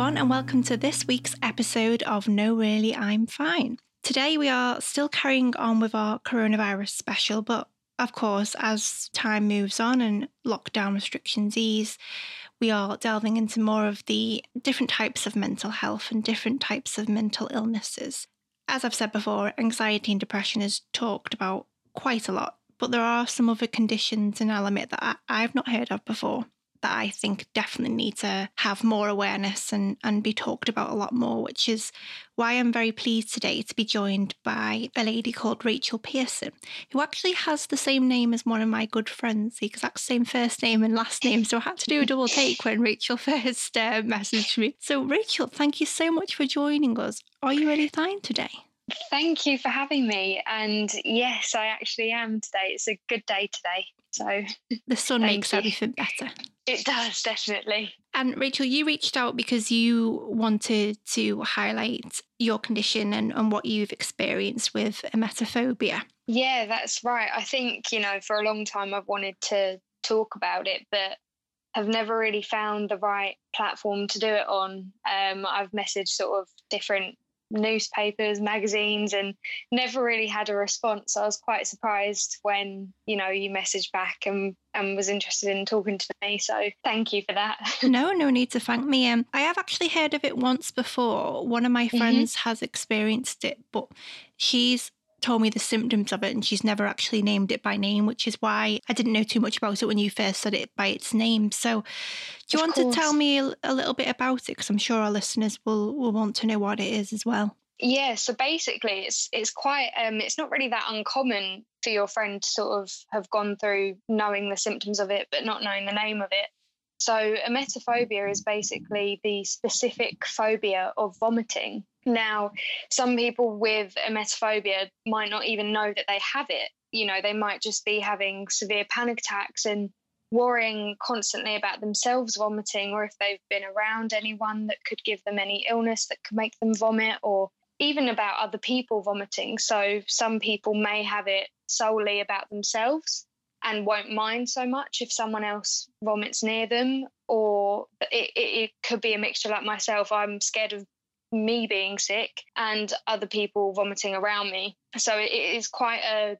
everyone, and welcome to this week's episode of No Really, I'm Fine. Today, we are still carrying on with our coronavirus special, but of course, as time moves on and lockdown restrictions ease, we are delving into more of the different types of mental health and different types of mental illnesses. As I've said before, anxiety and depression is talked about quite a lot, but there are some other conditions and I'll admit that I, have not heard of before that I think definitely need to have more awareness and, and be talked about a lot more, which is why I'm very pleased today to be joined by a lady called Rachel Pearson, who actually has the same name as one of my good friends, the exact same first name and last name. So I had to do a double take when Rachel first uh, messaged me. So, Rachel, thank you so much for joining us. Are you really fine today? Thank you for having me. And yes, I actually am today. It's a good day today. So the sun makes you. everything better. It does, definitely. And Rachel, you reached out because you wanted to highlight your condition and, and what you've experienced with emetophobia. Yeah, that's right. I think, you know, for a long time I've wanted to talk about it, but have never really found the right platform to do it on. Um, I've messaged sort of different newspapers, magazines, and never really had a response. I was quite surprised when you know you messaged back and and was interested in talking to me. So thank you for that. no, no need to thank me. Um, I have actually heard of it once before. One of my mm-hmm. friends mm-hmm. has experienced it, but she's told me the symptoms of it and she's never actually named it by name, which is why I didn't know too much about it when you first said it by its name. So, do you of want course. to tell me a, a, little bit about it? Because I'm sure our listeners will, will want to know what it is as well. Yeah, so basically, it's it's quite um, it's not really that uncommon for your friend to sort of have gone through knowing the symptoms of it, but not knowing the name of it. So, emetophobia is basically the specific phobia of vomiting. Now, some people with emetophobia might not even know that they have it. You know, they might just be having severe panic attacks and worrying constantly about themselves vomiting, or if they've been around anyone that could give them any illness that could make them vomit, or even about other people vomiting. So, some people may have it solely about themselves and won't mind so much if someone else vomits near them, or it, it, it could be a mixture like myself. I'm scared of me being sick and other people vomiting around me. So it is quite a,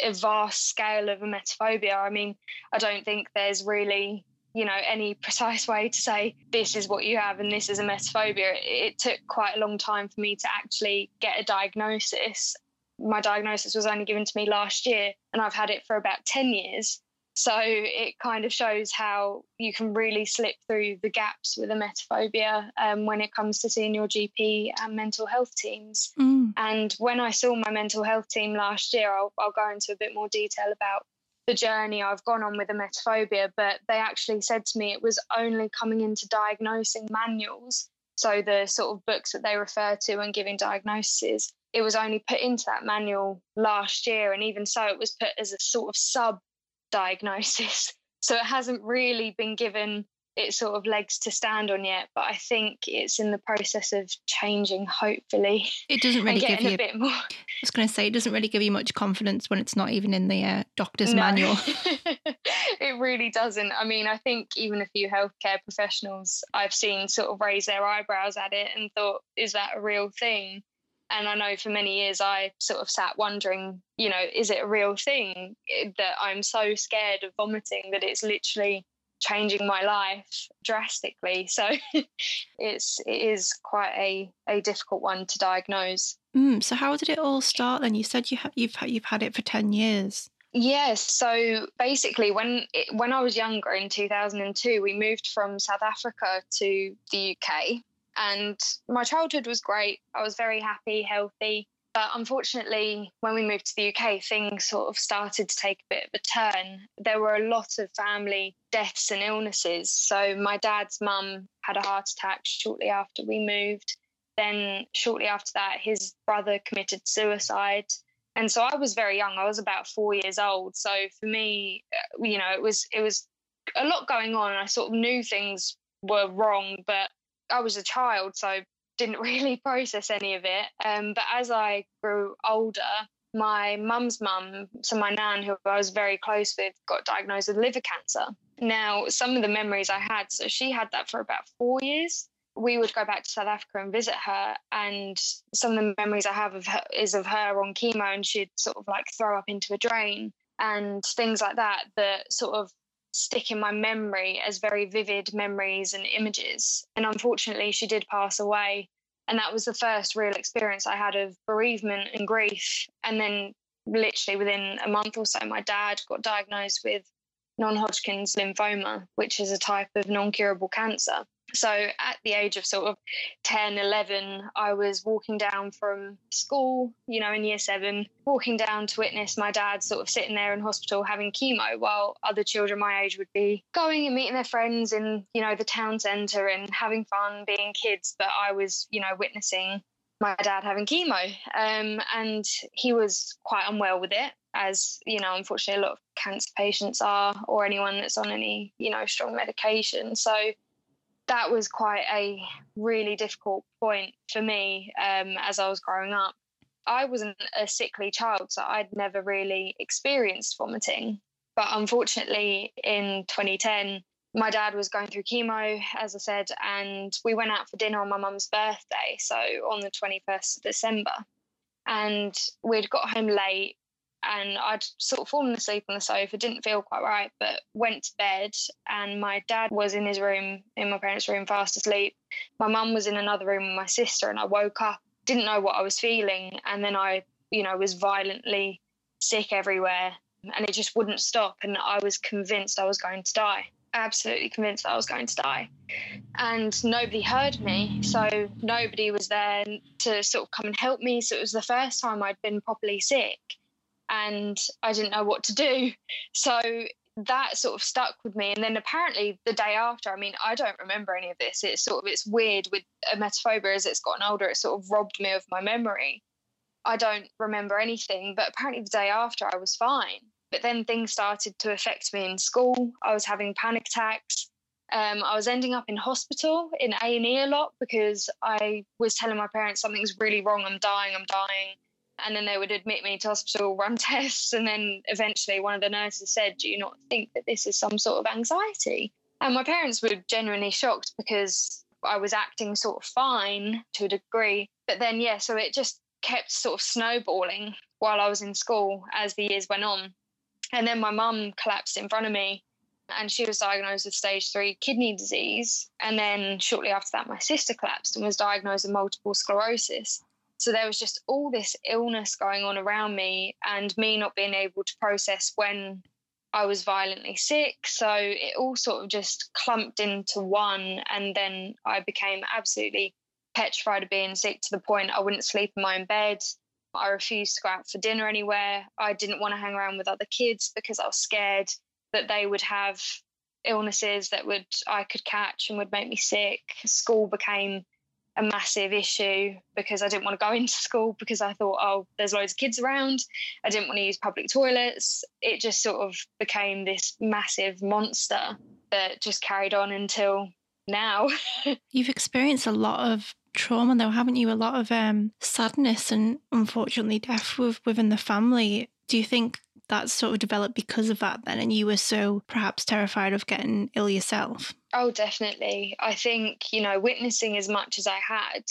a vast scale of emetophobia. I mean, I don't think there's really you know any precise way to say this is what you have and this is emetophobia it, it took quite a long time for me to actually get a diagnosis my diagnosis was only given to me last year and i've had it for about 10 years so it kind of shows how you can really slip through the gaps with emetophobia um, when it comes to seeing your GP and mental health teams. Mm. And when I saw my mental health team last year, I'll, I'll go into a bit more detail about the journey I've gone on with emetophobia, but they actually said to me it was only coming into diagnosing manuals. So the sort of books that they refer to and giving diagnoses, it was only put into that manual last year. And even so, it was put as a sort of sub diagnosis. So it hasn't really been given its sort of legs to stand on yet, but I think it's in the process of changing, hopefully. It doesn't really give you a bit more. I was going to say, it doesn't really give you much confidence when it's not even in the uh, doctor's no. manual. it really doesn't. I mean, I think even a few healthcare professionals I've seen sort of raise their eyebrows at it and thought, is that a real thing? And I know for many years I sort of sat wondering, you know, is it a real thing eh, that I'm so scared of vomiting that it's literally changing my life drastically. So it's it is quite a a difficult one to diagnose. Mm, so how did it all start then? You said you ha- you've you've had it for ten years. Yes. So basically, when it, when I was younger in 2002, we moved from South Africa to the UK, and my childhood was great. I was very happy, healthy. But unfortunately, when we moved to the UK, things sort of started to take a bit of a turn. There were a lot of family deaths and illnesses. So, my dad's mum had a heart attack shortly after we moved. Then, shortly after that, his brother committed suicide. And so I was very young. I was about four years old. So for me, uh, you know, it was it was a lot going on. I sort of knew things were wrong, but I was a child, so didn't really process any of it. Um, but as I grew older, my mum's mum, so my nan, who I was very close with, got diagnosed with liver cancer. Now, some of the memories I had, so she had that for about four years. we would go back to South Africa and visit her. And some of the memories I have of her is of her on chemo and she'd sort of like throw up into a drain and things like that that sort of stick in my memory as very vivid memories and images. And unfortunately, she did pass away. And that was the first real experience I had of bereavement and grief. And then, literally within a month or so, my dad got diagnosed with non Hodgkin's lymphoma, which is a type of non curable cancer. So at the age of sort of 10, 11, I was walking down from school, you know, in year seven, walking down to witness my dad sort of sitting there in hospital having chemo while other children my age would be going and meeting their friends in, you know, the town centre and having fun, being kids. But I was, you know, witnessing my dad having chemo. Um, and he was quite unwell with it, as, you know, unfortunately a lot of cancer patients are, or anyone that's on any, you know, strong medication. So that was quite a really difficult point for me um, as I was growing up. I wasn't a sickly child, so I'd never really experienced vomiting. But unfortunately, in 2010, my dad was going through chemo, as I said, and we went out for dinner on my mum's birthday, so on the 21st of December. And we'd got home late and I'd sort of fallen asleep on the sofa, didn't feel quite right, but went to bed. And my dad was in his room, in my parents' room, fast asleep. My mum was in another room with my sister, and I woke up, didn't know what I was feeling. And then I, you know, was violently sick everywhere, and it just wouldn't stop. And I was convinced I was going to die. Absolutely convinced that I was going to die. And nobody heard me. So nobody was there to sort of come and help me. So it was the first time I'd been properly sick and I didn't know what to do. So that sort of stuck with me. And then apparently the day after, I mean, I don't remember any of this. It's sort of it's weird with emetophobia as it's gotten older, it sort of robbed me of my memory. I don't remember anything, but apparently the day after I was fine. But then things started to affect me in school. I was having panic attacks. Um, I was ending up in hospital in A and E a lot because I was telling my parents something's really wrong. I'm dying. I'm dying and then they would admit me to hospital, run tests, and then eventually one of the nurses said, "Do you not think that this is some sort of anxiety?" And my parents were genuinely shocked because I was acting sort of fine to a degree, but then yeah, so it just kept sort of snowballing while I was in school as the years went on, and then my mum collapsed in front of me. And she was diagnosed with stage three kidney disease. And then shortly after that, my sister collapsed and was diagnosed with multiple sclerosis. So there was just all this illness going on around me and me not being able to process when I was violently sick. So it all sort of just clumped into one. And then I became absolutely petrified of being sick to the point I wouldn't sleep in my own bed. I refused to go out for dinner anywhere. I didn't want to hang around with other kids because I was scared that they would have illnesses that would I could catch and would make me sick. School became a massive issue because I didn't want to go into school because I thought, oh, there's loads of kids around. I didn't want to use public toilets. It just sort of became this massive monster that just carried on until now. You've experienced a lot of trauma though haven't you a lot of um, sadness and unfortunately death within the family do you think that sort of developed because of that then and you were so perhaps terrified of getting ill yourself? Oh definitely. I think you know witnessing as much as i had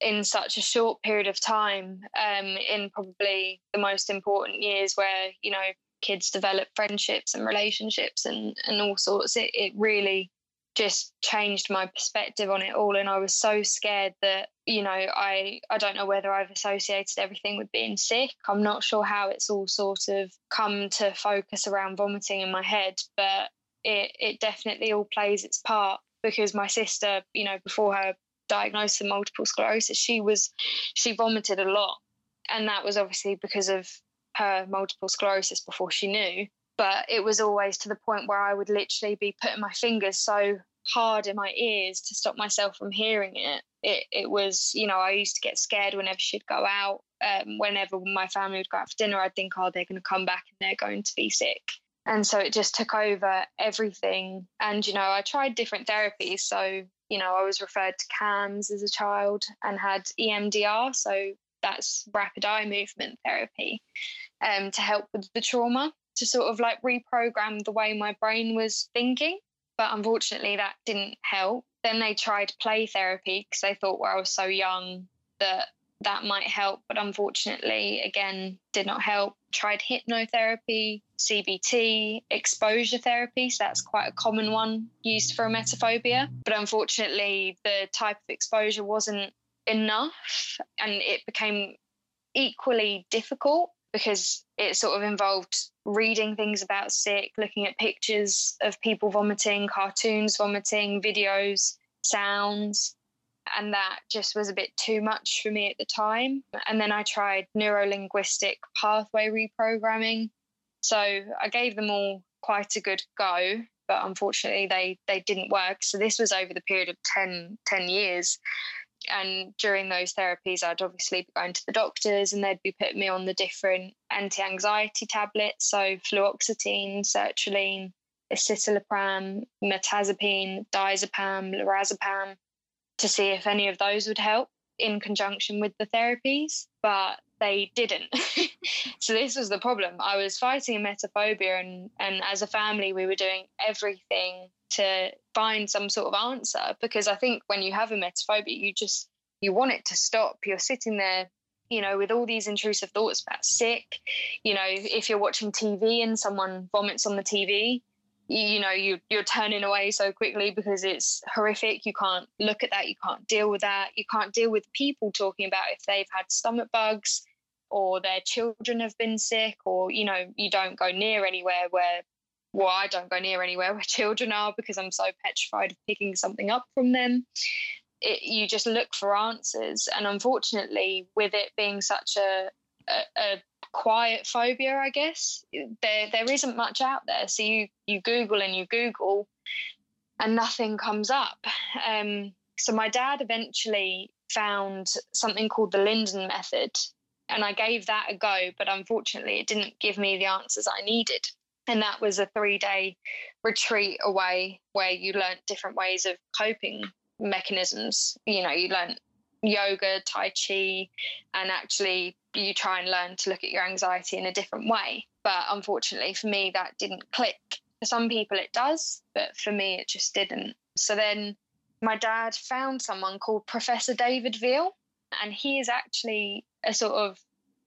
in such a short period of time um, in probably the most important years where you know kids develop friendships and relationships and and all sorts it, it really just changed my perspective on it all and i was so scared that you know i i don't know whether i've associated everything with being sick. I'm not sure how it's all sort of come to focus around vomiting in my head but it it definitely all plays its part because my sister you know before her diagnosis of multiple sclerosis she was she vomited a lot and that was obviously because of her multiple sclerosis before she knew but it was always to the point where I would literally be putting my fingers so hard in my ears to stop myself from hearing it. It it was, you know, I used to get scared whenever she'd go out. Um, whenever my family would go out for dinner, I'd think, oh, they're going to come back and they're going to be sick. And so it just took over everything. And, you know, I tried different therapies. So, you know, I was referred to CAMHS as a child and had EMDR. So that's rapid eye movement therapy um, to help with the trauma to sort of like reprogram the way my brain was thinking. But unfortunately, that didn't help. then they tried play therapy because they thought well, I was so young that that might help, but unfortunately, again, did not help. Tried hypnotherapy, CBT, exposure therapy. So that's quite a common one used for emetophobia. But unfortunately, the type of exposure wasn't enough and it became equally difficult because it sort of involved reading things about sick, looking at pictures of people vomiting, cartoons vomiting, videos, sounds. And that just was a bit too much for me at the time. And then I tried neuro linguistic pathway reprogramming. So I gave them all quite a good go, but unfortunately they, they didn't work. So this was over the period of 10, 10 years and during those therapies, I'd obviously be going to the doctors and they'd be putting me on the different anti anxiety tablets. So, fluoxetine, sertraline, escitalopram, mirtazapine, diazepam, lorazepam, to see if any of those would help in conjunction with the therapies. But they didn't. so this was the problem. I was fighting emetophobia and and as a family we were doing everything to find some sort of answer because I think when you have a emetophobia you just you want it to stop. You're sitting there you know, with all these intrusive thoughts about sick, you know, if you're watching TV and someone vomits on the TV, you, you know, you you're turning away so quickly because it's horrific. You can't look at that. You can't deal with that. You can't deal with people talking about if they've had stomach bugs or their children have been sick, or you know, you don't go near anywhere where well, I don't go near anywhere where children are because I'm so petrified of picking something up from them. It, you just look for answers, and unfortunately, with it being such a, a, a quiet phobia, I guess there there isn't much out there. So you you Google and you Google, and nothing comes up. Um, so my dad eventually found something called the Linden method, and I gave that a go, but unfortunately, it didn't give me the answers I needed. And that was a three day retreat away where you learnt different ways of coping mechanisms. You know, you learnt yoga, Tai Chi, and actually you try and learn to look at your anxiety in a different way. But unfortunately, for me, that didn't click. For some people, it does, but for me, it just didn't. So then my dad found someone called Professor David Veale and he is actually a sort of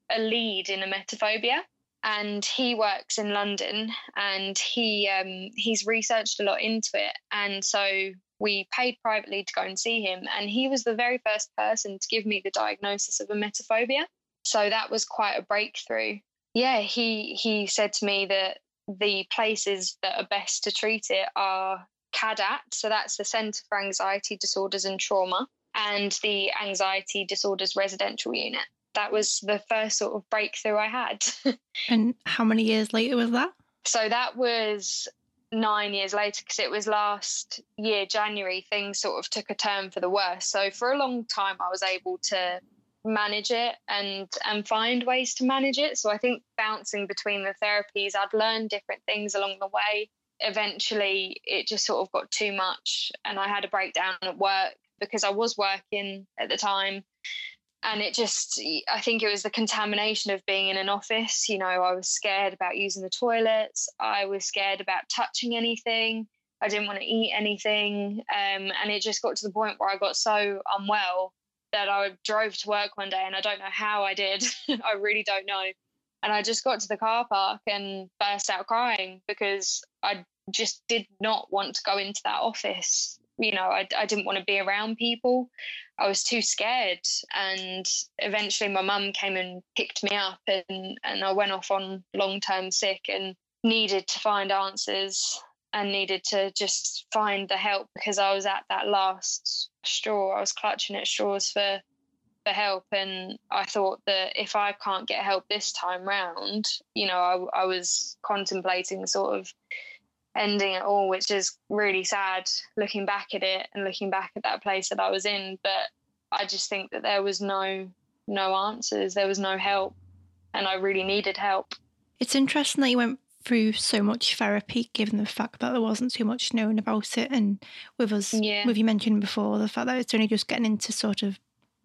a lead in emetophobia and he works in London and he um, he's researched a lot into it and so we paid privately to go and see him and he was the very first person to give me the diagnosis of a emetophobia. So that was quite a breakthrough. Yeah he he said to me that the places that are best to treat it are CADAT so that's the Centre for Anxiety Disorders and Trauma and the Anxiety Disorders Residential Unit that was the first sort of breakthrough I had. and how many years later was that? So that was nine years later because it was last year, January, things sort of took a turn for the worse. So for a long time, I was able to manage it and and find ways to manage it so i think bouncing between the therapies i'd learned different things along the way eventually it just sort of got too much and i had a breakdown at work because i was working at the time and it just i think it was the contamination of being in an office you know i was scared about using the toilets i was scared about touching anything i didn't want to eat anything um, and it just got to the point where i got so unwell that i drove to work one day and i don't know how i did i really don't know and i just got to the car park and burst out crying because i just did not want to go into that office you know, I, I didn't want to be around people. I was too scared. And eventually my mum came and picked me up and, and I went off on long term sick and needed to find answers and needed to just find the help because I was at that last straw. I was clutching at straws for for help and I thought that if I can't get help this time round, you know, I, I was contemplating sort of ending it all, which is really sad looking back at it and looking back at that place that I was in. But I just think that there was no no answers, there was no help, and I really needed help. It's interesting that you went through so much therapy, given the fact that there wasn't too much known about it, and with us, yeah. with you mentioned before, the fact that it's only just getting into sort of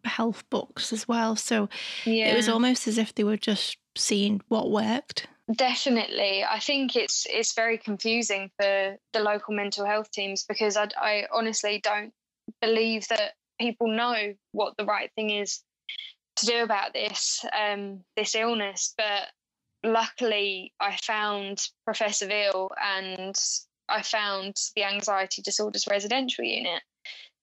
health books as well. So yeah. it was almost as if they were just seeing what worked Definitely. I think it's it's very confusing for the local mental health teams because I, I honestly don't believe that people know what the right thing is to do about this um, this illness. But luckily, I found Professor Veale and I found the anxiety disorders residential unit.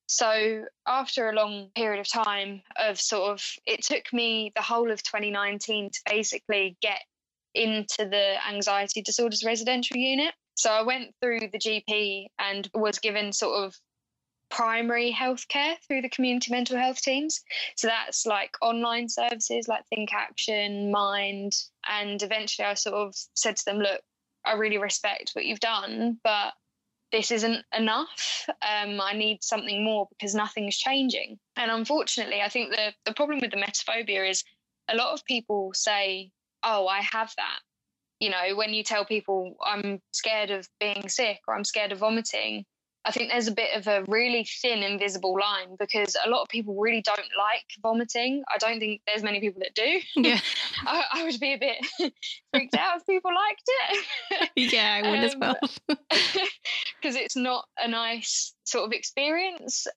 So after a long period of time of sort of, it took me the whole of 2019 to basically get into the anxiety disorders residential unit. So I went through the GP and was given sort of primary healthcare through the community mental health teams. So that's like online services like Think Action, Mind. And eventually I sort of said to them, look, I really respect what you've done, but this isn't enough. Um, I need something more because nothing's changing. And unfortunately, I think the, the problem with the emetophobia is a lot of people say, oh, I have that. You know, when you tell people I'm scared of being sick or I'm scared of vomiting, I think there's a bit of a really thin, invisible line because a lot of people really don't like vomiting. I don't think there's many people that do. Yeah. I, I, would be a bit freaked out if people liked it. yeah, I would um, as well. Because it's not a nice sort of experience.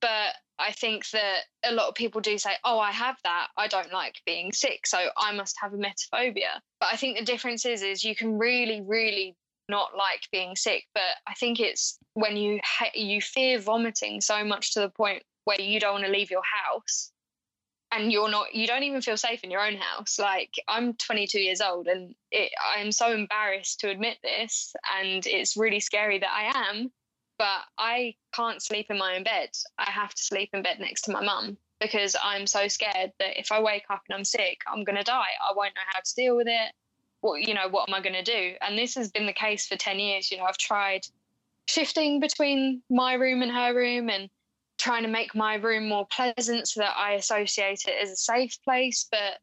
But I think that a lot of people do say, oh, I have that. I don't like being sick. So I must have a emetophobia. But I think the difference is, is you can really, really not like being sick, but I think it's when you ha- you fear vomiting so much to the point where you don't want to leave your house and you're not you don't even feel safe in your own house like i'm 22 years old and it, i'm so embarrassed to admit this and it's really scary that i am but i can't sleep in my own bed. I have to sleep in bed next to my mum because i'm so scared that if i wake up and i'm sick i'm going to die. I won't know how to deal with it. What you know what am i going to do? And this has been the case for 10 years you know i've tried shifting between my room and her room and trying to make my room more pleasant so that i associate it as a safe place but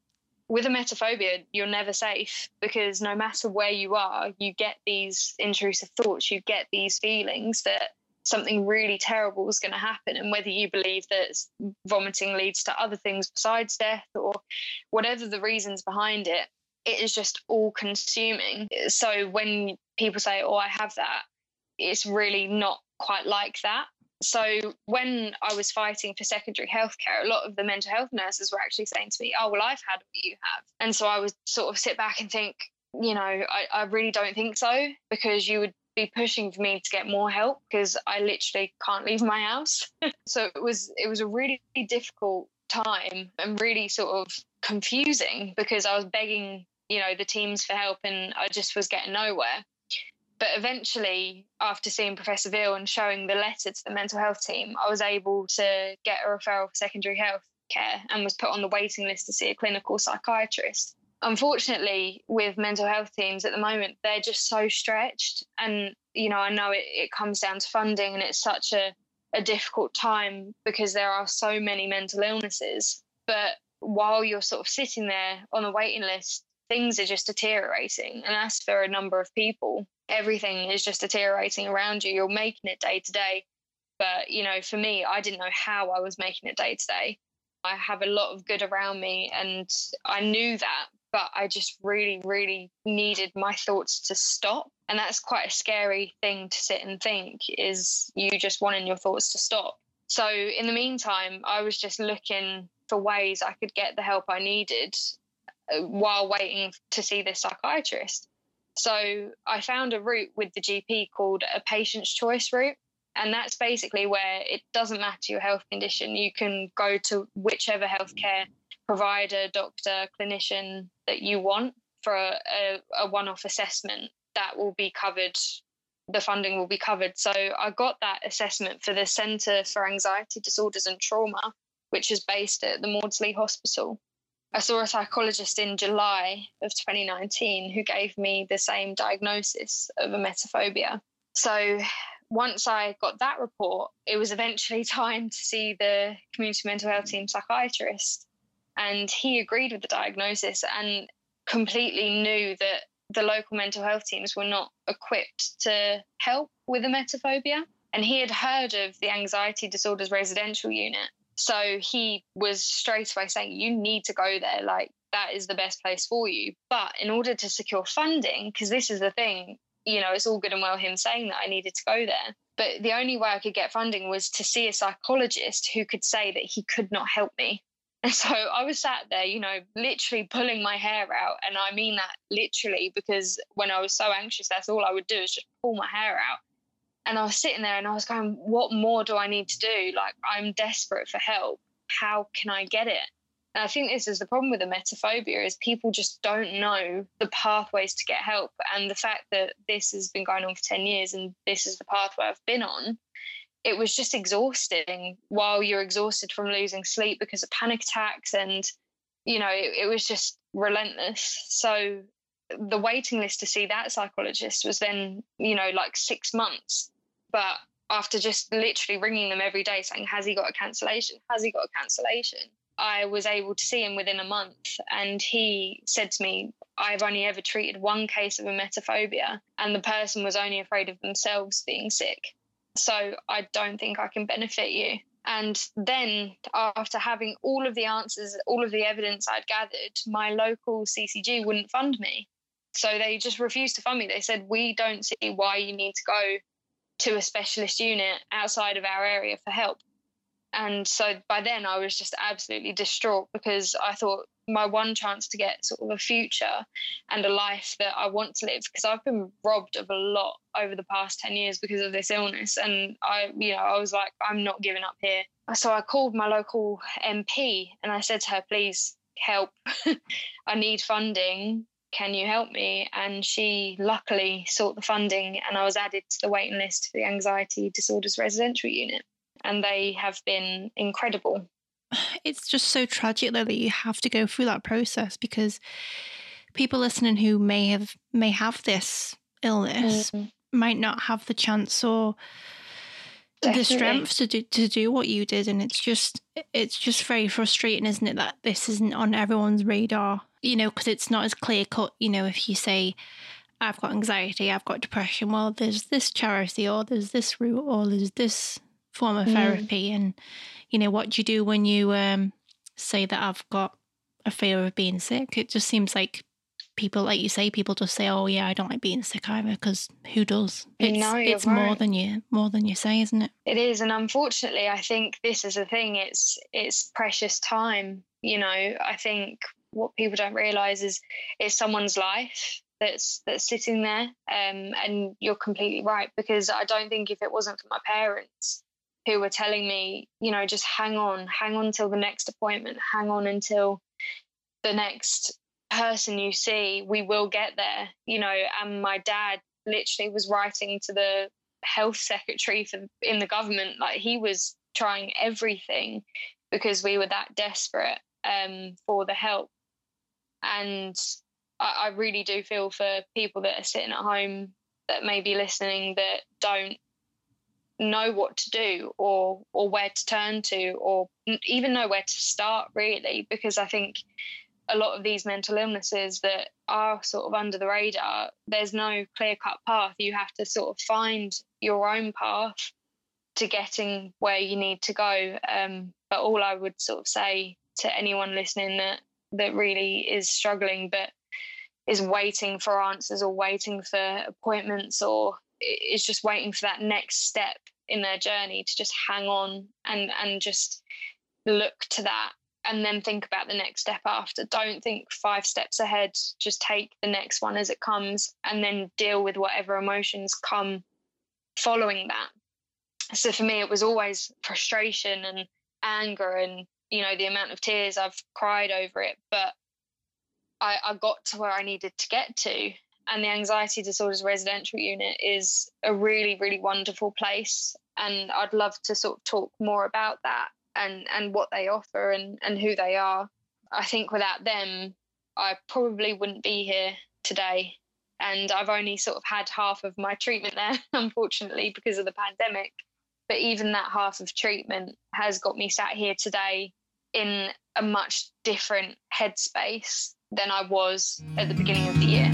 with emetophobia you're never safe because no matter where you are you get these intrusive thoughts you get these feelings that something really terrible is going to happen and whether you believe that vomiting leads to other things besides death or whatever the reasons behind it it is just all consuming. So when people say, Oh, I have that, it's really not quite like that. So when I was fighting for secondary healthcare, a lot of the mental health nurses were actually saying to me, Oh, well, I've had what you have. And so I would sort of sit back and think, you know, I, I really don't think so, because you would be pushing for me to get more help because I literally can't leave my house. so it was it was a really difficult time and really sort of confusing because I was begging you know the teams for help and i just was getting nowhere but eventually after seeing professor Veale and showing the letter to the mental health team i was able to get a referral for secondary health care and was put on the waiting list to see a clinical psychiatrist unfortunately with mental health teams at the moment they're just so stretched and you know i know it, it comes down to funding and it's such a, a difficult time because there are so many mental illnesses but while you're sort of sitting there on the waiting list things are just deteriorating. And that's for a number of people. Everything is just deteriorating around you. You're making it day to day. But, you know, for me, I didn't know how I was making it day to day. I have a lot of good around me and I knew that, but I just really, really needed my thoughts to stop. And that's quite a scary thing to sit and think is you just wanting your thoughts to stop. So in the meantime, I was just looking for ways I could get the help I needed uh, while waiting to see this psychiatrist. So I found a route with the GP called a patient's choice route. And that's basically where it doesn't matter your health condition. You can go to whichever healthcare provider, doctor, clinician that you want for a, a, a one off assessment that will be covered. The funding will be covered. So I got that assessment for the Centre for Anxiety Disorders and Trauma, which is based at the Maudsley Hospital. I saw a psychologist in July of 2019 who gave me the same diagnosis of a emetophobia. So once I got that report, it was eventually time to see the community mental health team psychiatrist. And he agreed with the diagnosis and completely knew that the local mental health teams were not equipped to help with emetophobia. And he had heard of the anxiety disorders residential unit so he was straight away saying, You need to go there. Like, that is the best place for you. But in order to secure funding, because this is the thing, you know, it's all good and well him saying that I needed to go there. But the only way I could get funding was to see a psychologist who could say that he could not help me. And so I was sat there, you know, literally pulling my hair out. And I mean that literally because when I was so anxious, that's all I would do is just pull my hair out. And I was sitting there and I was going, what more do I need to do? Like, I'm desperate for help. How can I get it? And I think this is the problem with emetophobia is people just don't know the pathways to get help. And the fact that this has been going on for 10 years and this is the pathway I've been on, it was just exhausting while you're exhausted from losing sleep because of panic attacks. And, you know, it, it was just relentless. So the waiting list to see that psychologist was then, you know, like six months. But after just literally ringing them every day saying, Has he got a cancellation? Has he got a cancellation? I was able to see him within a month. And he said to me, I've only ever treated one case of emetophobia, and the person was only afraid of themselves being sick. So I don't think I can benefit you. And then, after having all of the answers, all of the evidence I'd gathered, my local CCG wouldn't fund me. So they just refused to fund me. They said, We don't see why you need to go to a specialist unit outside of our area for help. And so by then I was just absolutely distraught because I thought my one chance to get sort of a future and a life that I want to live because I've been robbed of a lot over the past 10 years because of this illness. And I you know I was like I'm not giving up here. So I called my local MP and I said to her please help. I need funding can you help me and she luckily sought the funding and I was added to the waiting list for the anxiety disorders residential unit and they have been incredible. It's just so tragic though that you have to go through that process because people listening who may have may have this illness mm. might not have the chance or Definitely. the strength to do to do what you did and it's just it's just very frustrating isn't it that this isn't on everyone's radar you know because it's not as clear cut you know if you say I've got anxiety I've got depression well there's this charity or there's this route or there's this form of mm. therapy. And you know what do you do when you um, say that i've got a fear of being sick? It just seems like people like you say people just say oh yeah i don't like being sick either because who does? It's, no, it's right. more than you more than you say isn't it? It is and unfortunately i think this is the thing. It's it's precious time you know? I think what people don't realize is it's someone's life that's that's sitting there um, and you're completely right because i don't think if it wasn't for my parents who were telling me, you know, just hang on, hang on till the next appointment, hang on until the next person you see, we will get there, you know. And my dad literally was writing to the health secretary for in the government, like he was trying everything because we were that desperate um, for the help. And I, I really do feel for people that are sitting at home that may be listening that don't know what to do or or where to turn to or even know where to start really because i think a lot of these mental illnesses that are sort of under the radar there's no clear cut path. You have to sort of find your own path to getting where you need to go. Um, but all i would sort of say to anyone listening that that really is struggling but is waiting for answers or waiting for appointments or is just waiting for that next step in their journey to just hang on and and just look to that and then think about the next step after. Don't think five steps ahead just take the next one as it comes and then deal with whatever emotions come following that. So for me it was always frustration and anger and you know the amount of tears i've cried over it but I, I got to where i needed to get to. And the anxiety disorders residential unit is a really really wonderful place and i'd love to sort of talk more about that and and what they offer and and who they are. I think without them i probably wouldn't be here today. And i've only sort of had half of my treatment there unfortunately because of the pandemic. But even that half of treatment has got me sat here today in a much different headspace than i was at the beginning of the year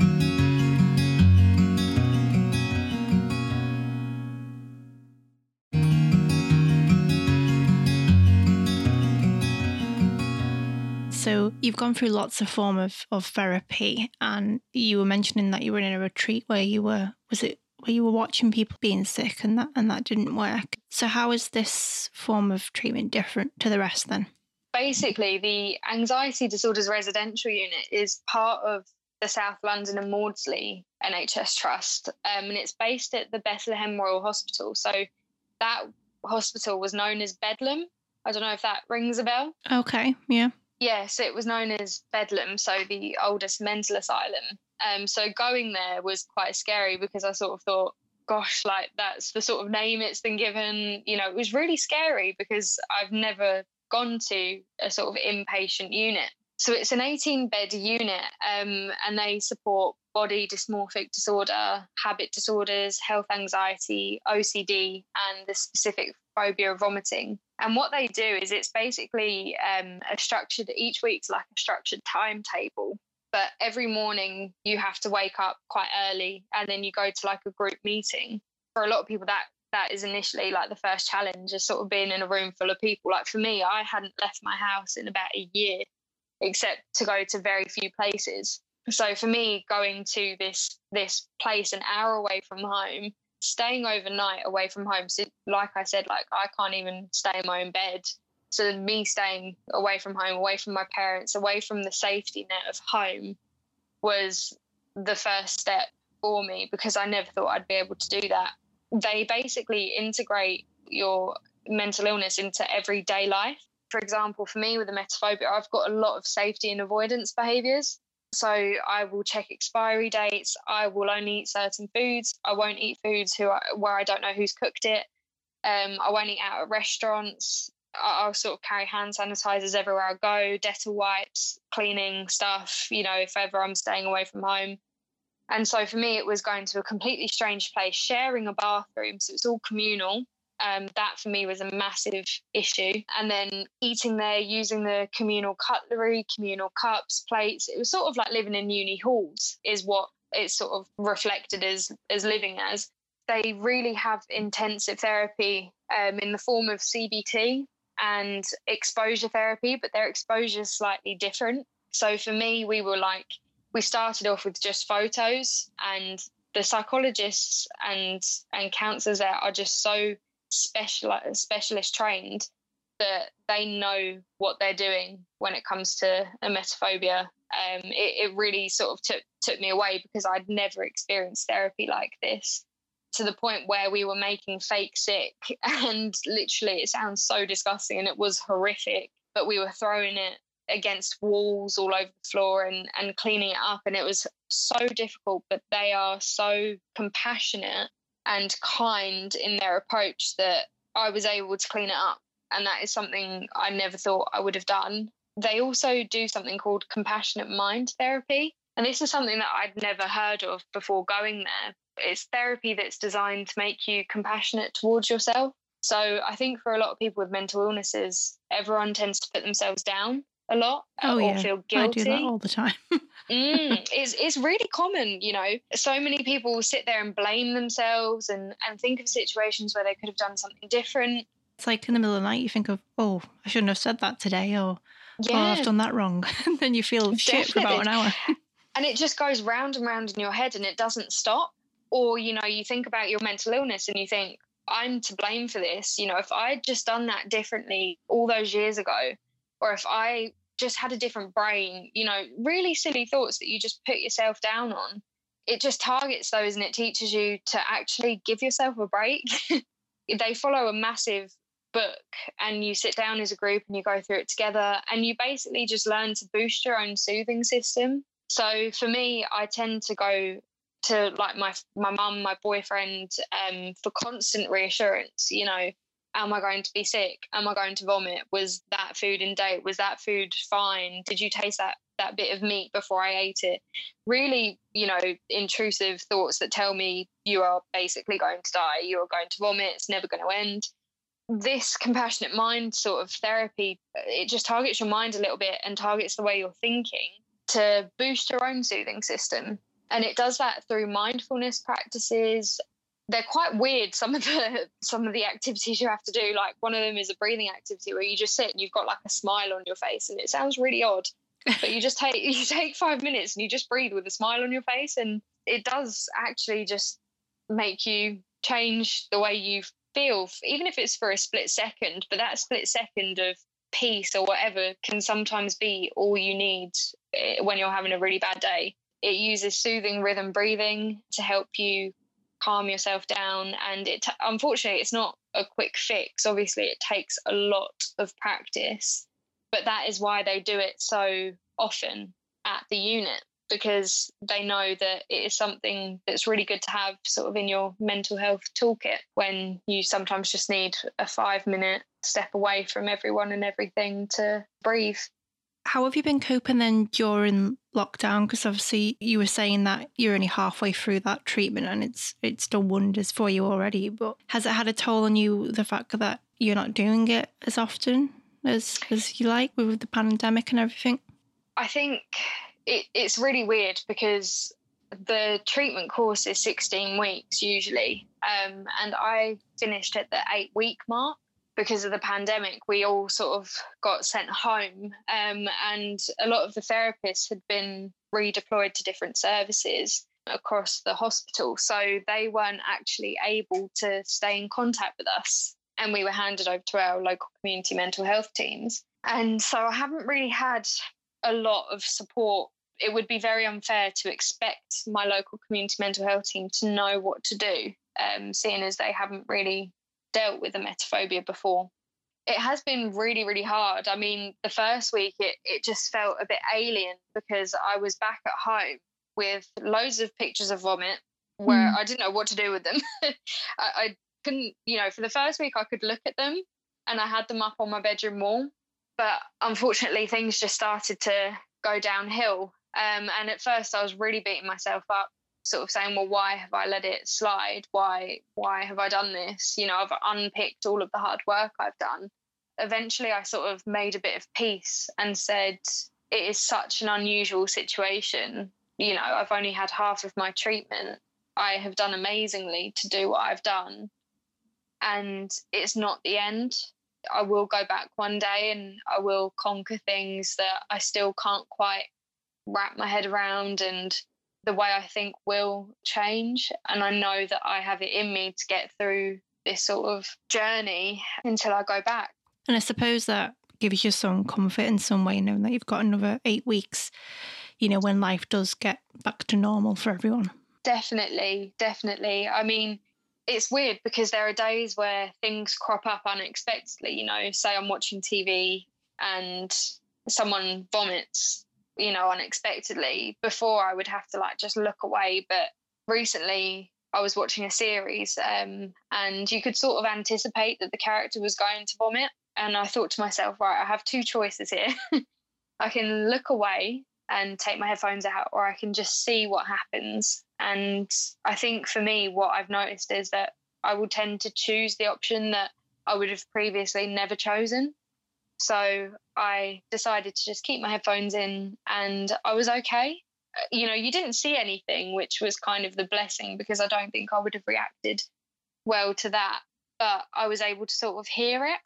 So you've gone through lots of form of, of therapy and you were mentioning that you were in a retreat where you were was it where you were watching people being sick and that and that didn't work. So how is this form of treatment different to the rest then? Basically, the anxiety disorders residential unit is part of the South London and Maudsley NHS Trust, um, and it's based at the Bethlehem Royal Hospital. So that hospital was known as Bedlam. I don't know if that rings a bell. Okay, yeah. Yes, it was known as Bedlam, so the oldest mental asylum. Um, so going there was quite scary because I sort of thought, gosh, like that's the sort of name it's been given. You know, it was really scary because I've never gone to a sort of inpatient unit. So it's an 18 bed unit um, and they support body dysmorphic disorder, habit disorders, health anxiety, OCD, and the specific phobia of vomiting. And what they do is it's basically um, a structured, each week's like a structured timetable. But every morning you have to wake up quite early and then you go to like a group meeting. For a lot of people, that that is initially like the first challenge is sort of being in a room full of people. Like for me, I hadn't left my house in about a year, except to go to very few places. So for me, going to this this place an hour away from home, staying overnight away from home. So like I said, like I can't even stay in my own bed. So me staying away from home, away from my parents, away from the safety net of home was the first step for me because I never thought I'd be able to do that. They basically integrate your mental illness into everyday life. For example, for me with emetophobia, I've got a lot of safety and avoidance behaviors. So I will check expiry dates. I will only eat certain foods. I won't eat foods who I, where I don't know who's cooked it. Um, I won't eat out at restaurants. I'll sort of carry hand sanitizers everywhere I go, Dettol wipes, cleaning stuff, you know, if ever I'm staying away from home. And so for me, it was going to a completely strange place, sharing a bathroom. So it's all communal. Um, that for me was a massive issue. And then eating there, using the communal cutlery, communal cups, plates. It was sort of like living in uni halls, is what it's sort of reflected as as living as. They really have intensive therapy um, in the form of CBT, and exposure therapy, but their exposure is slightly different. So for me, we were like, we started off with just photos, and the psychologists and and counselors there are just so special specialist trained that they know what they're doing when it comes to emetophobia. Um, it, it really sort of took took me away because I'd never experienced therapy like this to the point where we were making fake sick and literally it sounds so disgusting and it was horrific but we were throwing it against walls all over the floor and and cleaning it up. And it was so difficult but they are so compassionate and kind in their approach that I was able to clean it up. And that is something I never thought I would have done. They also do something called compassionate mind therapy. And this is something that I'd never heard of before going there. It's therapy that's designed to make you compassionate towards yourself. So I think for a lot of people with mental illnesses, everyone tends to put themselves down a lot oh, or yeah. feel guilty. I do that all the time. mm, it's, it's really common, you know. So many people sit there and blame themselves and, and think of situations where they could have done something different. It's like in the middle of the night, you think of, oh, I shouldn't have said that today, or yeah. oh, I've done that wrong. and then you feel shit for about an hour. and it just goes round and round in your head and it doesn't stop or you know you think about your mental illness and you think i'm to blame for this you know if i'd just done that differently all those years ago or if i just had a different brain you know really silly thoughts that you just put yourself down on. It just targets those and it? Teaches you to actually give yourself a break. They follow a massive book and you sit down as a group and you go through it together and you basically just learn to boost your own soothing system. So for me i tend to go to like my my mum, my boyfriend, um, for constant reassurance. You know, am I going to be sick? Am I going to vomit? Was that food in date? Was that food fine? Did you taste that that bit of meat before I ate it? Really, you know, intrusive thoughts that tell me you are basically going to die. You are going to vomit. It's never going to end. This compassionate mind sort of therapy, it just targets your mind a little bit and targets the way you're thinking to boost your own soothing system and it does that through mindfulness practices they're quite weird some of the some of the activities you have to do like one of them is a breathing activity where you just sit and you've got like a smile on your face and it sounds really odd but you just take you take five minutes and you just breathe with a smile on your face, and it does actually just make you change the way you feel, even if it's for a split second. But that split second of peace or whatever can sometimes be all you need eh, when you're having a really bad day. It uses soothing rhythm breathing to help you calm yourself down. And it, unfortunately, it's not a quick fix. Obviously, it takes a lot of practice, but that is why they do it so often at the unit because they know that it is something that's really good to have sort of in your mental health toolkit when you sometimes just need a five minute step away from everyone and everything to breathe. How have you been coping then during lockdown? Because obviously you were saying that you're only halfway through that treatment and it's it's done wonders for you already. But has it had a toll on you the fact that you're not doing it as often as as you like with the pandemic and everything? I think it, it's really weird because the treatment course is 16 weeks usually. Um, and I finished at the eight week mark because of the pandemic. We all sort of got sent home, um, and a lot of the therapists had been redeployed to different services across the hospital. So they weren't actually able to stay in contact with us. And we were handed over to our local community mental health teams. And so I haven't really had a lot of support. It would be very unfair to expect my local community mental health team to know what to do, um, seeing as they haven't really dealt with the emetophobia before. It has been really, really hard. I mean, the first week it, it just felt a bit alien because I was back at home with loads of pictures of vomit where mm. I didn't know what to do with them. I, I couldn't, you know, for the first week I could look at them and I had them up on my bedroom wall but unfortunately, things just started to go downhill. Um, and at first, I was really beating myself up, sort of saying, "Well, why have I let it slide? Why, why have I done this? You know, I've unpicked all of the hard work I've done." Eventually, I sort of made a bit of peace and said, "It is such an unusual situation. You know, I've only had half of my treatment. I have done amazingly to do what I've done." And it's not the end I will go back one day and I will conquer things that I still can't quite wrap my head around and the way I think will change. And I know that I have it in me to get through this sort of journey until I go back. And I suppose that gives you some comfort in some way, knowing that you've got another eight weeks, you know, when life does get back to normal for everyone. Definitely, definitely. I mean, it's weird because there are days where things crop up unexpectedly. You know, say I'm watching TV and someone vomits, you know, unexpectedly. Before I would have to like just look away, but recently I was watching a series um, and you could sort of anticipate that the character was going to vomit. And I thought to myself, right, I have two choices here. I can look away and take my headphones out, or I can just see what happens. And I think for me, what I've noticed is that I will tend to choose the option that I would have previously never chosen. So I decided to just keep my headphones in and I was okay. Uh, you know, you didn't see anything, which was kind of the blessing because I don't think I would have reacted well to that. But I was able to sort of hear it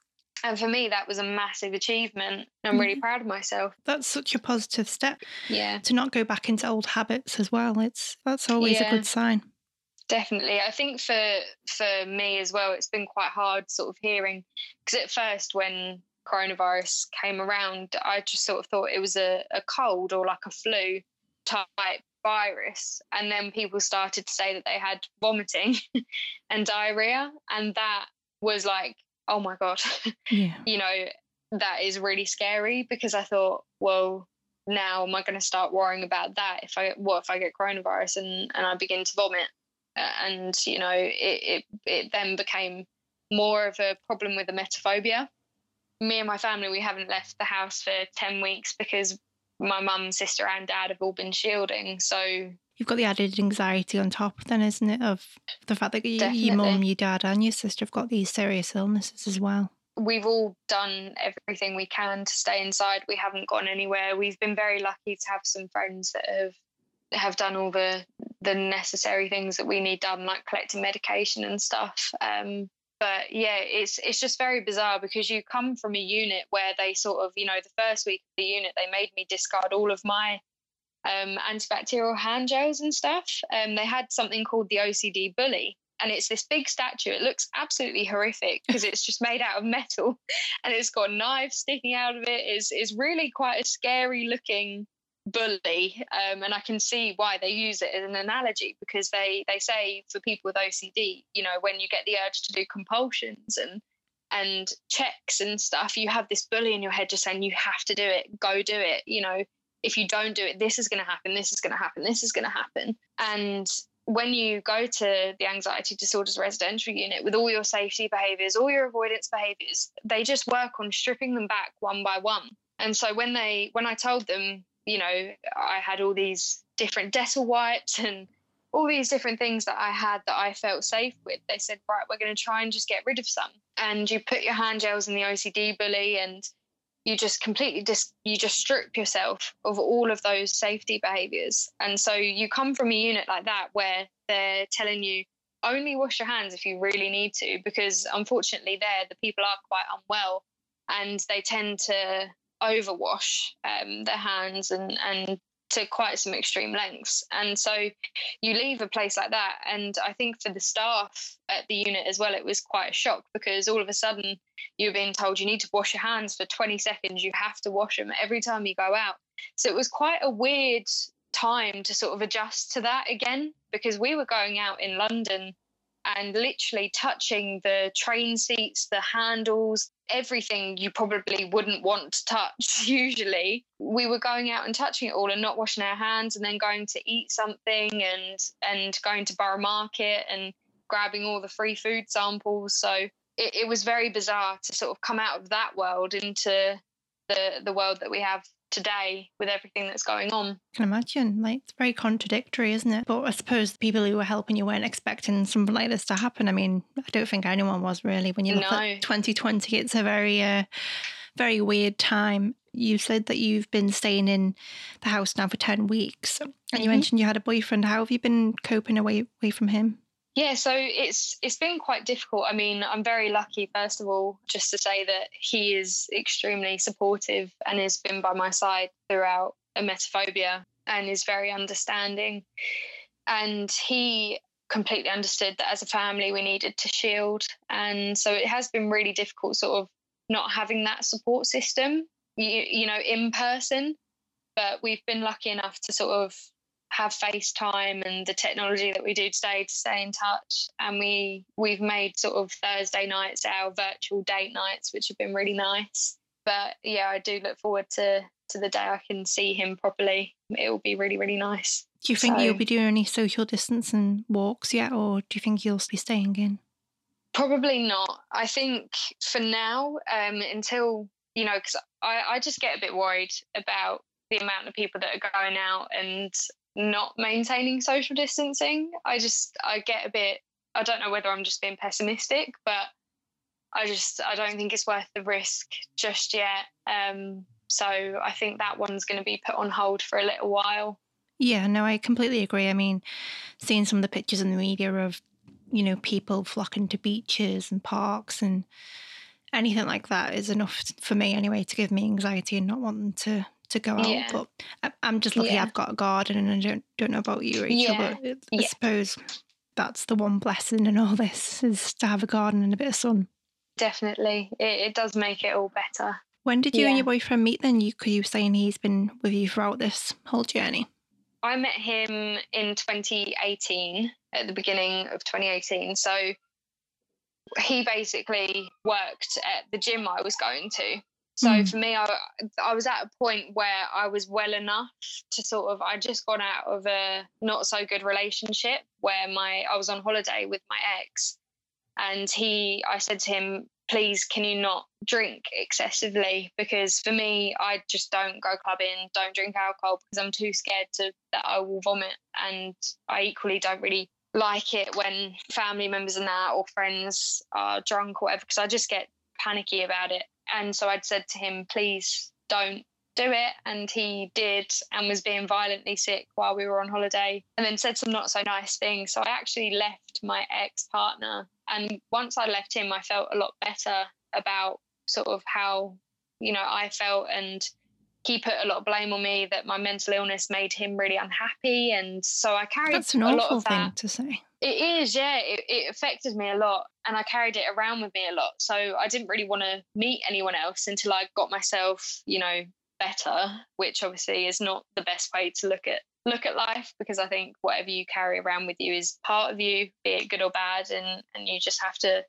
and for me, that was a massive achievement. I'm really mm-hmm. proud of myself. That's such a positive step. Yeah. To not go back into old habits as well. It's that's always yeah. a good sign. Definitely. I think for for me as well, it's been quite hard sort of hearing because at first when coronavirus came around, I just sort of thought it was a, a cold or like a flu type virus. And then people started to say that they had vomiting and diarrhea. And that was like oh my god yeah. you know that is really scary because i thought well now am i going to start worrying about that if i what if i get coronavirus and and i begin to vomit and you know it, it it then became more of a problem with the emetophobia me and my family we haven't left the house for 10 weeks because my mum sister and dad have all been shielding so you've got the added anxiety on top, then, isn't it, of the fact that you, your mum, your dad, and your sister have got these serious illnesses as well. We've all done everything we can to stay inside. We haven't gone anywhere. We've been very lucky to have some friends that have have done all the the necessary things that we need done, like collecting medication and stuff. Um, but yeah, it's it's just very bizarre because you come from a unit where they sort of, you know, the first week of the unit they made me discard all of my um, antibacterial hand gels and stuff. Um, they had something called the OCD bully, and it's this big statue. It looks absolutely horrific because it's just made out of metal, and it's got knives sticking out of it. is is really quite a scary looking bully um, and i can see why they use it as an analogy because they they say for people with ocd you know when you get the urge to do compulsions and and checks and stuff you have this bully in your head just saying you have to do it. Go do it. You know if you don't do it this is going to happen this is going to happen this is going to happen. And when you go to the anxiety disorders residential unit with all your safety behaviors all your avoidance behaviors they just work on stripping them back one by one. And so when they when i told them you know, I had all these different Dettol wipes and all these different things that I had that I felt safe with. They said, right, we're going to try and just get rid of some. And you put your hand gels in the OCD bully and you just completely just you just strip yourself of all of those safety behaviors. And so you come from a unit like that where they're telling you only wash your hands if you really need to, because unfortunately there the people are quite unwell and they tend to overwash um, their hands and and to quite some extreme lengths. And so you leave a place like that. And I think for the staff at the unit as well, it was quite a shock because all of a sudden you're being told you need to wash your hands for 20 seconds. You have to wash them every time you go out. So it was quite a weird time to sort of adjust to that again because we were going out in London and literally touching the train seats, the handles, everything you probably wouldn't want to touch usually. We were going out and touching it all and not washing our hands and then going to eat something and and going to Borough Market and grabbing all the free food samples. So it, it was very bizarre to sort of come out of that world into the the world that we have today with everything that's going on. I can imagine. Like it's very contradictory, isn't it? But I suppose the people who were helping you weren't expecting something like this to happen. I mean, I don't think anyone was really. When you look no. at 2020, it's a very, uh, very weird time. You said that you've been staying in the house now for 10 weeks. And mm-hmm. you mentioned you had a boyfriend. How have you been coping away away from him? Yeah, so it's it's been quite difficult. I mean, I'm very lucky, first of all, just to say that he is extremely supportive and has been by my side throughout emetophobia and is very understanding. And he completely understood that as a family we needed to shield. And so it has been really difficult, sort of not having that support system, you, you know, in person. But we've been lucky enough to sort of have FaceTime and the technology that we do today to stay in touch. And we we've made sort of Thursday nights our virtual date nights, which have been really nice. But yeah, I do look forward to to the day I can see him properly. It will be really really nice. Do you think so, you'll be doing any social distancing walks yet, or do you think you'll be staying in? Probably not. I think for now, um, until you know, because I, I just get a bit worried about the amount of people that are going out and not maintaining social distancing. I just I get a bit I don't know whether I'm just being pessimistic, but I just I don't think it's worth the risk just yet. Um, so I think that one's going to be put on hold for a little while. Yeah, no, I completely agree. I mean, seeing some of the pictures in the media of you know people flocking to beaches and parks and anything like that is enough for me anyway to give me anxiety and not wanting to to go out. Yeah. But I, am just lucky yeah. I've got a garden, and I don't don't know about you, Rachel. Yeah. But I suppose that's the one blessing in all this is to have a garden and a bit of sun. Definitely, it, it does make it all better. When did you and your boyfriend meet? Then you could you saying he's been with you throughout this whole journey. I met him in 2018, at the beginning of 2018. So he basically worked at the gym I was going to. So mm. for me, I, I was at a point where I was well enough to sort of, I just got out of a not so good relationship where my, I was on holiday with my ex and he, I said to him, please, can you not drink excessively? Because for me, I just don't go clubbing, don't drink alcohol because I'm too scared to, that I will vomit. And I equally don't really like it when family members and that or friends are drunk or whatever because I just get panicky about it. And so I'd said to him, please don't do it. And he did and was being violently sick while we were on holiday and then said some not so nice things. So I actually left my ex partner And once I left him, I felt a lot better about sort of how, you know, I felt and he put a lot of blame on me that my mental illness made him really unhappy. And so I carried That's an a lot awful of thing to say. It is, yeah. It, it affected me a lot, and I carried it around with me a lot. So I didn't really want to meet anyone else until I got myself, you know, better. Which obviously is not the best way to look at look at life because I think whatever you carry around with you is part of you, be it good or bad, and and you just have to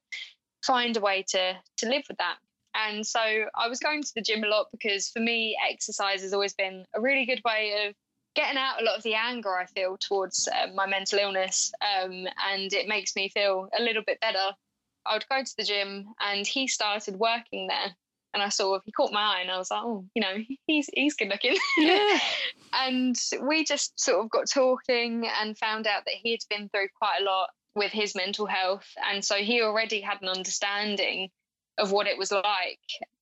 find a way to to live with that. And so I was going to the gym a lot because for me, exercise has always been a really good way of getting out a lot of the anger I feel towards uh, my mental illness. Um, and it makes me feel a little bit better. I would go to the gym and he started working there. And I sort of, he caught my eye and I was like, oh, you know, he's, he's good looking. Yeah. and we just sort of got talking and found out that he had been through quite a lot with his mental health. And so he already had an understanding of what it was like.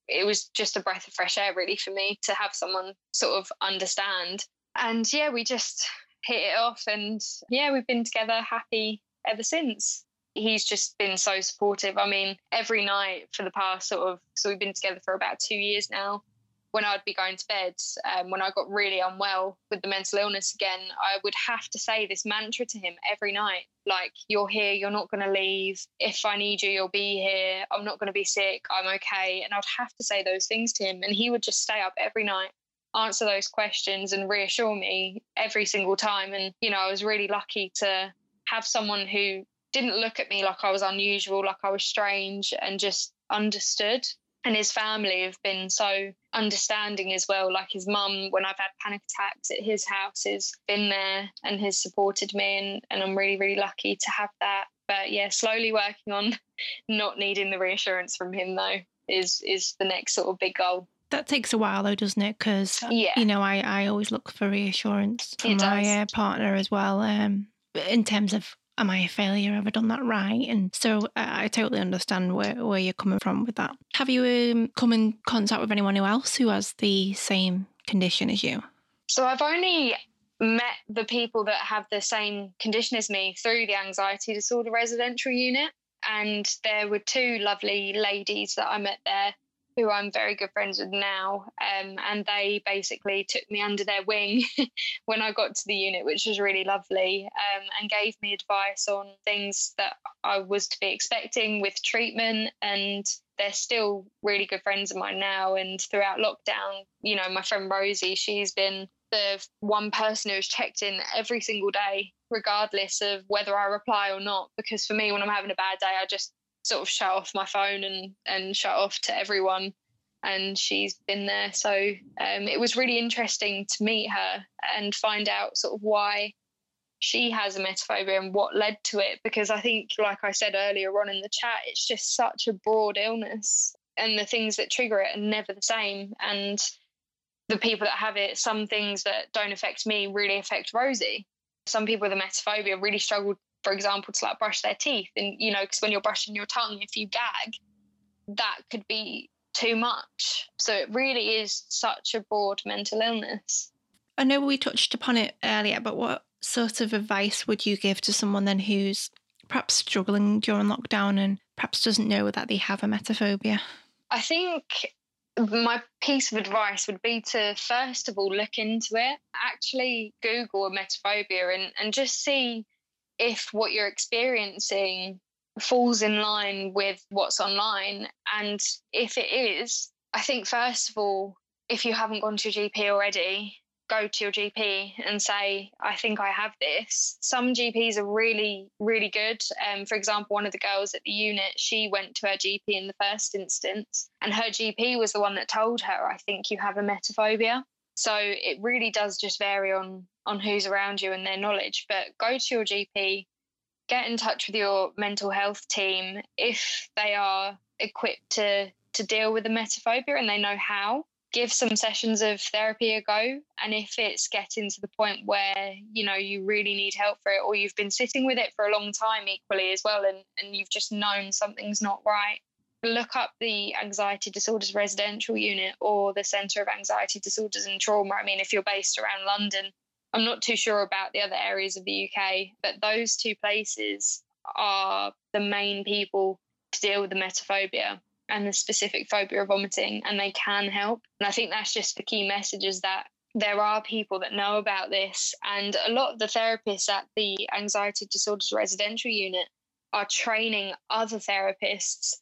It was just a breath of fresh air, really, for me to have someone sort of understand. And yeah, we just hit it off. And yeah, we've been together happy ever since. He's just been so supportive. I mean, every night for the past sort of, so we've been together for about two years now when I'd be going to bed, um, when I got really unwell with the mental illness again, I would have to say this mantra to him every night like, you're here, you're not going to leave. If I need you, you'll be here. I'm not going to be sick. I'm okay. And I'd have to say those things to him. And he would just stay up every night, answer those questions, and reassure me every single time. And, you know, I was really lucky to have someone who didn't look at me like I was unusual, like I was strange, and just understood and his family have been so understanding as well. Like his mum, when I've had panic attacks at his house, has been there and has supported me, and, and I'm really, really lucky to have that. But yeah, slowly working on not needing the reassurance from him though is is the next sort of big goal. That takes a while though, doesn't it? Because Yeah. you know, I, I always look for reassurance from my uh, partner as well. Um, in terms of am I a failure? Have I done that right? And so uh, I totally understand where, where you're coming from with that. Have you um, come in contact with anyone else who has the same condition as you? So I've only met the people that have the same condition as me through the anxiety disorder residential unit. And there were two lovely ladies that I met there who I'm very good friends with now. Um, and they basically took me under their wing when I got to the unit, which was really lovely, um, and gave me advice on things that I was to be expecting with treatment. And they're still really good friends of mine now. And throughout lockdown, you know, my friend Rosie, she's been the one person who's checked in every single day, regardless of whether I reply or not. Because for me, when I'm having a bad day, I just sort of shut off my phone and and shut off to everyone. And she's been there, so um, it was really interesting to meet her and find out sort of why she has emetophobia and what led to it. Because I think, like I said earlier on in the chat, it's just such a broad illness, and the things that trigger it are never the same. And the people that have it, some things that don't affect me really affect Rosie. Some people with emetophobia really struggle, for example, to like brush their teeth. And, you know, because when you're brushing your tongue, if you gag, that could be too much. So it really is such a broad mental illness. I know we touched upon it earlier, but what sort of advice would you give to someone then who's perhaps struggling during lockdown and perhaps doesn't know that they have emetophobia? I think my piece of advice would be to first of all look into it, actually Google emetophobia and, and just see if what you're experiencing falls in line with what's online. And if it is, I think first of all, if you haven't gone to your GP already, go to your GP and say, I think I have this. Some GPs are really, really good. Um, for example, one of the girls at the unit, she went to her GP in the first instance, and her GP was the one that told her, I think you have a emetophobia. So it really does just vary on on who's around you and their knowledge. But go to your GP, get in touch with your mental health team if they are equipped to to deal with the emetophobia and they know how give some sessions of therapy a go and if it's getting to the point where you know you really need help for it or you've been sitting with it for a long time equally as well and, and you've just known something's not right look up the anxiety disorders residential unit or the centre of anxiety disorders and trauma i mean if you're based around london i'm not too sure about the other areas of the uk but those two places are the main people to deal with the emetophobia and the specific phobia of vomiting, and they can help. And I think that's just the key message is that there are people that know about this, and a lot of the therapists at the anxiety disorders residential unit are training other therapists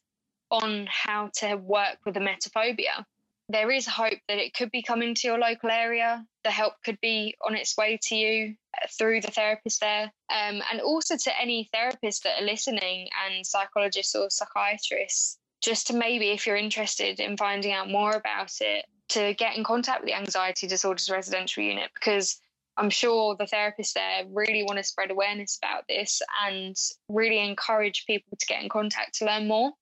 on how to work with emetophobia. There is hope that it could be coming to your local area. The help could be on its way to you uh, through the therapist there. Um, and also to any therapists that are listening and psychologists or psychiatrists, just to maybe, if you're interested in finding out more about it, to get in contact with the Anxiety Disorders Residential Unit because I'm sure the therapists there really want to spread awareness about this and really encourage people to get in contact to learn more.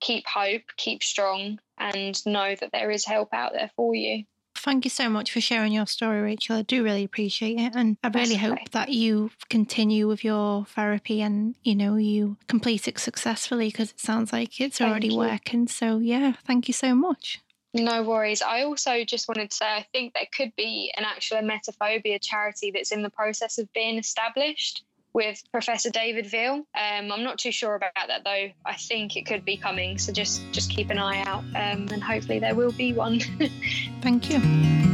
Keep hope, keep strong, and know that there is help out there for you. Thank you so much for sharing your story, Rachel. I do really appreciate it. And I really hope that you continue with your therapy and, you know, you complete it successfully because it sounds like it's already working. So, yeah, thank you so much. No worries. I also just wanted to say I think there could be an actual emetophobia charity that's in the process of being established with Professor David Veale. Um, I'm not too sure about that though. I think it could be coming, so just just keep an eye out, um, and hopefully there will be one. Thank you.